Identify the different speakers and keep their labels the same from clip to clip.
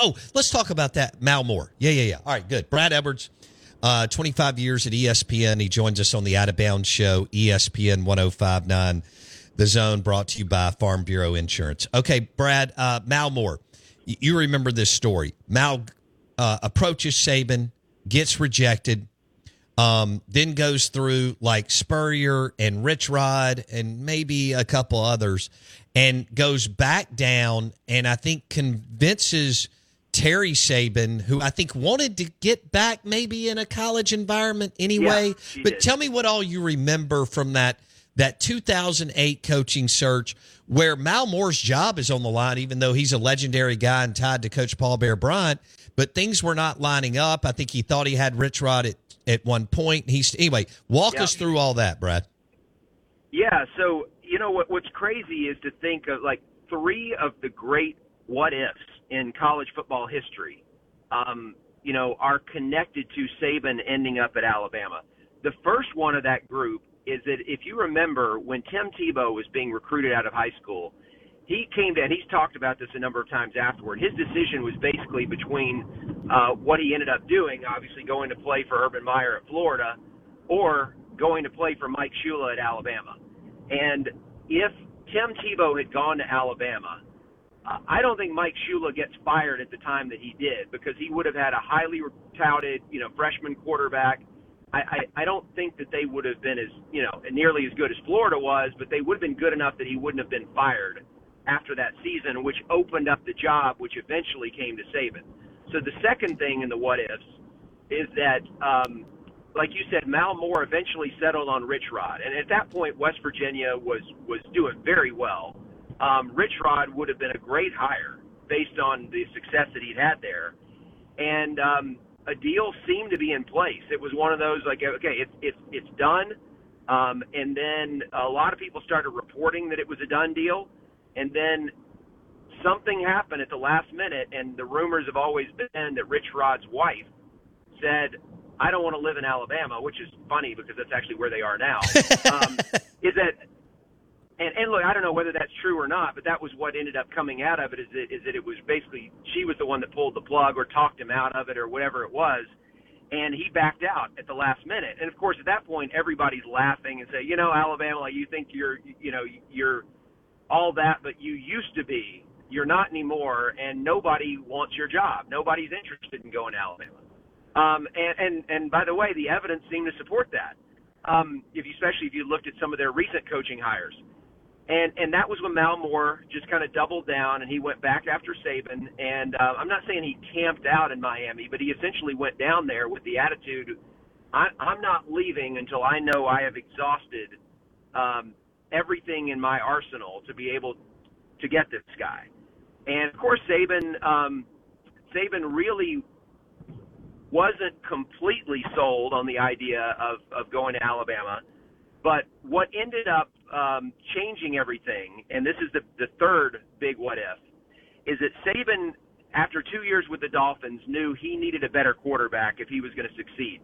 Speaker 1: Oh, let's talk about that. Mal Moore. Yeah, yeah, yeah. All right, good. Brad Edwards, uh, 25 years at ESPN. He joins us on the Out of Bounds show, ESPN 1059. The Zone brought to you by Farm Bureau Insurance. Okay, Brad, uh, Mal Moore. You remember this story. Mal uh, approaches Saban, gets rejected, um, then goes through like Spurrier and Rich Rod and maybe a couple others and goes back down and I think convinces Terry Saban, who I think wanted to get back maybe in a college environment anyway.
Speaker 2: Yeah,
Speaker 1: but
Speaker 2: did.
Speaker 1: tell me what all you remember from that that 2008 coaching search where Mal Moore's job is on the line, even though he's a legendary guy and tied to Coach Paul Bear Bryant. But things were not lining up. I think he thought he had Rich Rod at, at one point. He's anyway. Walk
Speaker 2: Yeah.
Speaker 1: us through all that, Brad.
Speaker 2: Yeah, so you know what what's crazy is to think of like three of the great what ifs in college football history. Um, you know, are connected to Saban ending up at Alabama. The first one of that group is that if you remember when Tim Tebow was being recruited out of high school, he came and he's talked about this a number of times afterward. His decision was basically between uh, what he ended up doing, obviously going to play for Urban Meyer at Florida, or going to play for Mike Shula at Alabama. And if Tim Tebow had gone to Alabama, I don't think Mike Shula gets fired at the time that he did because he would have had a highly touted, you know, freshman quarterback. I, I, I don't think that they would have been as, you know, nearly as good as Florida was, but they would have been good enough that he wouldn't have been fired after that season, which opened up the job, which eventually came to Saban. So the second thing in the what ifs is that, um, like you said, Mal Moore eventually settled on Rich Rod, and at that point, West Virginia was was doing very well. Um, Rich Rod would have been a great hire based on the success that he'd had there, and um, a deal seemed to be in place. It was one of those like, okay, it's it's it's done, um, and then a lot of people started reporting that it was a done deal, and then something happened at the last minute, and the rumors have always been that Rich Rod's wife said, "I don't want to live in Alabama," which is funny because that's actually where they are now. um, is that and, and look, I don't know whether that's true or not, but that was what ended up coming out of it. Is that, is that it was basically she was the one that pulled the plug or talked him out of it or whatever it was, and he backed out at the last minute. And of course, at that point, everybody's laughing and say, you know, Alabama, like you think you're, you know, you're all that, but you used to be. You're not anymore, and nobody wants your job. Nobody's interested in going to Alabama. Um, and, and and by the way, the evidence seemed to support that. Um, if you, especially if you looked at some of their recent coaching hires, and and that was when Mal Moore just kind of doubled down and he went back after Saban. And uh, I'm not saying he camped out in Miami, but he essentially went down there with the attitude, I, I'm not leaving until I know I have exhausted um, everything in my arsenal to be able to get this guy. And of course, Saban um, Saban really wasn't completely sold on the idea of, of going to Alabama. But what ended up um, changing everything, and this is the, the third big what if, is that Saban, after two years with the Dolphins, knew he needed a better quarterback if he was going to succeed.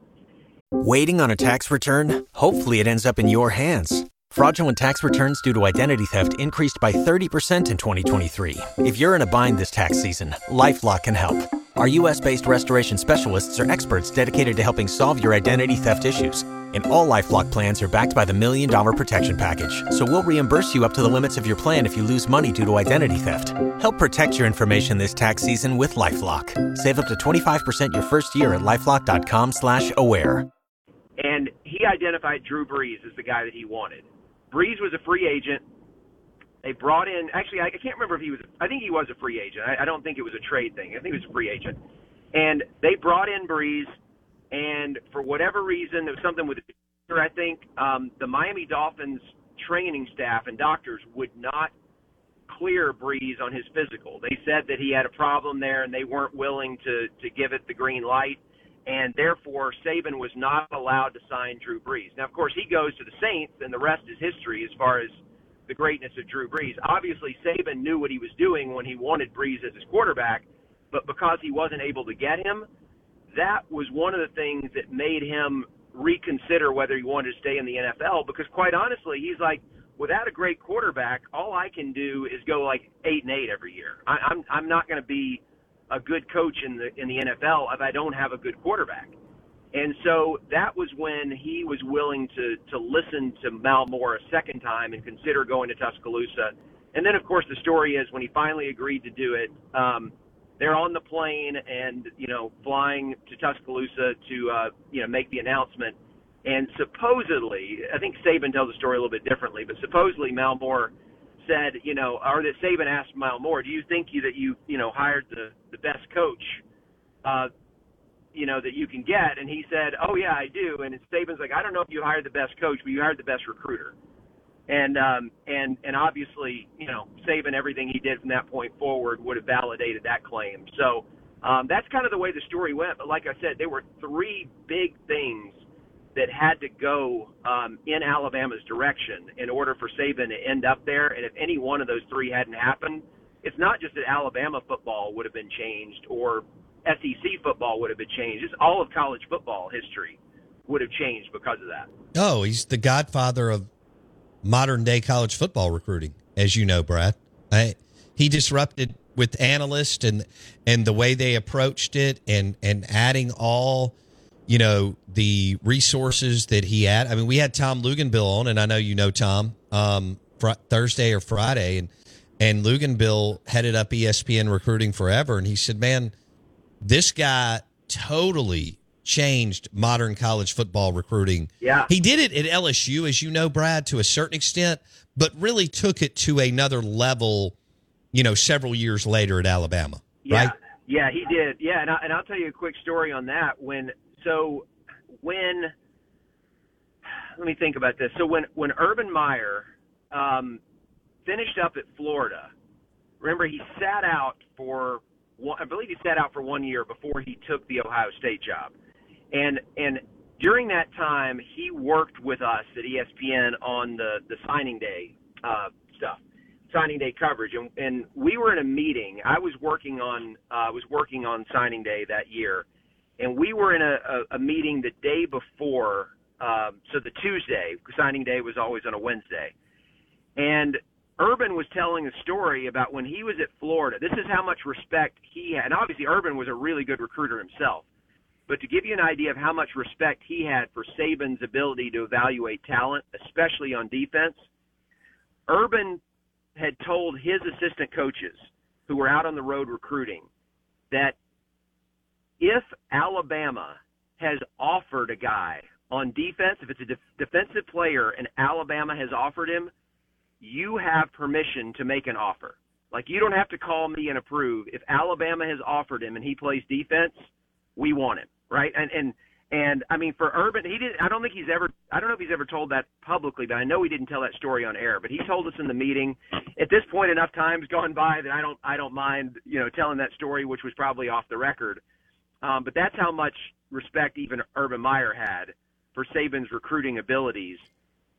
Speaker 3: Waiting on a tax return? Hopefully, it ends up in your hands. Fraudulent tax returns due to identity theft increased by 30% in 2023. If you're in a bind this tax season, LifeLock can help. Our U.S. based restoration specialists are experts dedicated to helping solve your identity theft issues. And all LifeLock plans are backed by the Million Dollar Protection Package. So we'll reimburse you up to the limits of your plan if you lose money due to identity theft. Help protect your information this tax season with LifeLock. Save up to 25% your first year at LifeLock.com slash aware.
Speaker 2: And he identified Drew Brees as the guy that he wanted. Brees was a free agent. They brought in, actually, I can't remember if he was, I think he was a free agent. I, I don't think it was a trade thing. I think he was a free agent. And they brought in Brees, and for whatever reason, there was something with, I think, um, the Miami Dolphins training staff and doctors would not clear Brees on his physical. They said that he had a problem there, and they weren't willing to to give it the green light, and therefore Saban was not allowed to sign Drew Brees. Now, of course, he goes to the Saints, and the rest is history as far as the greatness of Drew Brees. Obviously, Saban knew what he was doing when he wanted Brees as his quarterback, but because he wasn't able to get him, that was one of the things that made him reconsider whether he wanted to stay in the NFL. Because quite honestly, he's like, without a great quarterback, all I can do is go like eight and eight every year. I, I'm I'm not going to be a good coach in the in the NFL if I don't have a good quarterback. And so that was when he was willing to to listen to Mal Moore a second time and consider going to Tuscaloosa. And then, of course, the story is when he finally agreed to do it. Um, they're on the plane and you know flying to Tuscaloosa to uh, you know make the announcement. And supposedly, I think Saban tells the story a little bit differently, but supposedly Mal Moore said, you know, or that Saban asked Mal Moore, "Do you think you that you you know hired the the best coach, uh, you know, that you can get?" And he said, "Oh yeah, I do." And Saban's like, "I don't know if you hired the best coach, but you hired the best recruiter." And um, and and obviously, you know, Saban everything he did from that point forward would have validated that claim. So um, that's kind of the way the story went. But like I said, there were three big things that had to go um, in Alabama's direction in order for Saban to end up there. And if any one of those three hadn't happened, it's not just that Alabama football would have been changed or SEC football would have been changed. It's all of college football history would have changed because of that.
Speaker 1: Oh, he's the godfather of modern day college football recruiting, as you know, Brad. I, he disrupted with analysts and and the way they approached it, and and adding all, you know, the resources that he had. I mean, we had Tom Luginbill on, and I know you know Tom um, fr- Thursday or Friday, and and Luginbill headed up ESPN recruiting forever, and he said, "Man, this guy totally changed modern college football recruiting.
Speaker 2: Yeah.
Speaker 1: He did it at LSU, as you know, Brad, to a certain extent, but really took it to another level, you know, several years later at Alabama.
Speaker 2: Yeah.
Speaker 1: Right?
Speaker 2: Yeah, he did. Yeah, and, I, and I'll tell you a quick story on that. When so when let me think about this. So when when Urban Meyer um, finished up at Florida, remember he sat out for one, I believe he sat out for one year before he took the Ohio State job, and and during that time he worked with us at ESPN on the the signing day uh, stuff, signing day coverage, and, and we were in a meeting. I was working on uh, was working on signing day that year, and we were in a, a, a meeting the day before. Um, so the Tuesday signing day was always on a Wednesday, and Urban was telling a story about when he was at Florida. This is how much respect he had. And obviously, Urban was a really good recruiter himself. But to give you an idea of how much respect he had for Saban's ability to evaluate talent, especially on defense, Urban had told his assistant coaches who were out on the road recruiting that if Alabama has offered a guy on defense, if it's a def- defensive player and Alabama has offered him, you have permission to make an offer. Like you don't have to call me and approve. If Alabama has offered him and he plays defense, we want him, right? And and and I mean for Urban, he didn't. I don't think he's ever. I don't know if he's ever told that publicly, but I know he didn't tell that story on air. But he told us in the meeting. At this point, enough time's gone by that I don't. I don't mind, you know, telling that story, which was probably off the record. Um, but that's how much respect even Urban Meyer had for Saban's recruiting abilities.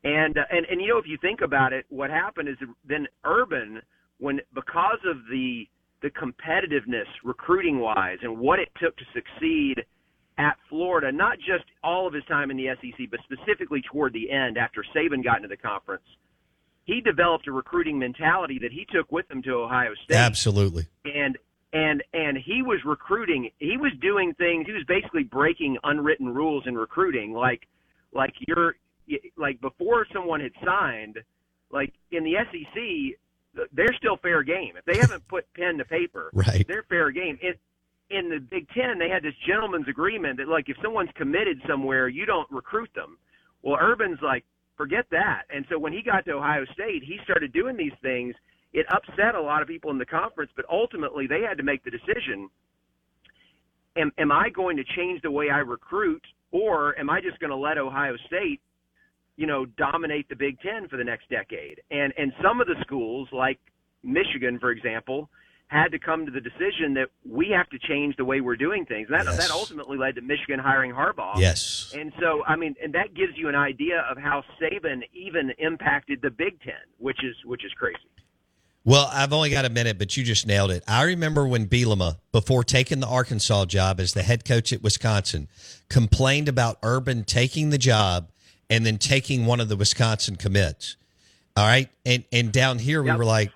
Speaker 2: And, uh, and and you know if you think about it, what happened is then Urban, when because of the the competitiveness recruiting wise and what it took to succeed at Florida, not just all of his time in the SEC, but specifically toward the end after Saban got into the conference, he developed a recruiting mentality that he took with him to Ohio State.
Speaker 1: Absolutely.
Speaker 2: And and and he was recruiting. He was doing things. He was basically breaking unwritten rules in recruiting, like like you're like before someone had signed, like in the SEC, they're still fair game. If they haven't put pen to paper,
Speaker 1: right.
Speaker 2: they're fair game. It, in the Big Ten, they had this gentleman's agreement that like if someone's committed somewhere, you don't recruit them. Well, Urban's like, forget that. And so when he got to Ohio State, he started doing these things. It upset a lot of people in the conference, but ultimately they had to make the decision. Am, am I going to change the way I recruit, or am I just going to let Ohio State you know, dominate the Big Ten for the next decade. And and some of the schools, like Michigan, for example, had to come to the decision that we have to change the way we're doing things. And that
Speaker 1: yes.
Speaker 2: that ultimately led to Michigan hiring Harbaugh.
Speaker 1: Yes.
Speaker 2: And so I mean, and that gives you an idea of how Saban even impacted the Big Ten, which is which is crazy.
Speaker 1: Well, I've only got a minute, but you just nailed it. I remember when Bielema, before taking the Arkansas job as the head coach at Wisconsin, complained about Urban taking the job and then taking one of the Wisconsin commits. All right. And and down here we
Speaker 2: yep.
Speaker 1: were like,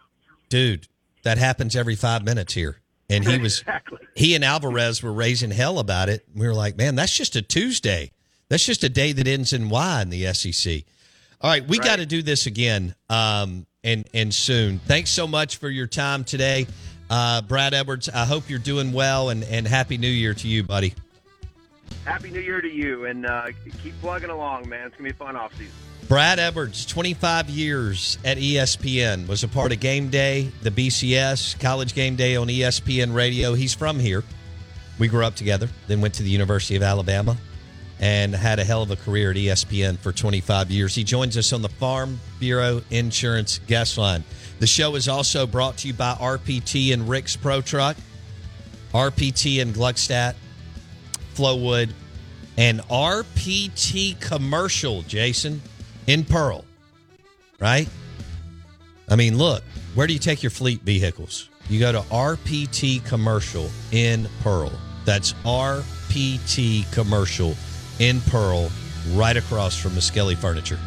Speaker 1: dude, that happens every five minutes here. and he was
Speaker 2: exactly.
Speaker 1: he and Alvarez were raising hell about it. We were like, man, that's just a Tuesday. That's just a day that ends in Y in the SEC. All right, we
Speaker 2: Right.
Speaker 1: got to do this again, um, and and soon. Thanks so much for your time today, uh, Brad Edwards. I hope you're doing well, and and happy New Year to you, buddy.
Speaker 2: Happy New Year to you, and uh, keep plugging along, man. It's gonna be a fun off season.
Speaker 1: Brad Edwards, 25 years at ESPN, was a part of Game Day, the BCS, College Game Day on ESPN Radio. He's from here. We grew up together, then went to the University of Alabama and had a hell of a career at ESPN for 25 years. He joins us on the Farm Bureau Insurance Guest Line. The show is also brought to you by RPT and Rick's Pro Truck, RPT in Gluckstadt, Flowwood, and RPT Commercial, Jason, in Pearl, right? I mean, look, where do you take your fleet vehicles? You go to RPT Commercial in Pearl. That's RPT Commercial in Pearl, right across from the Skelly Furniture.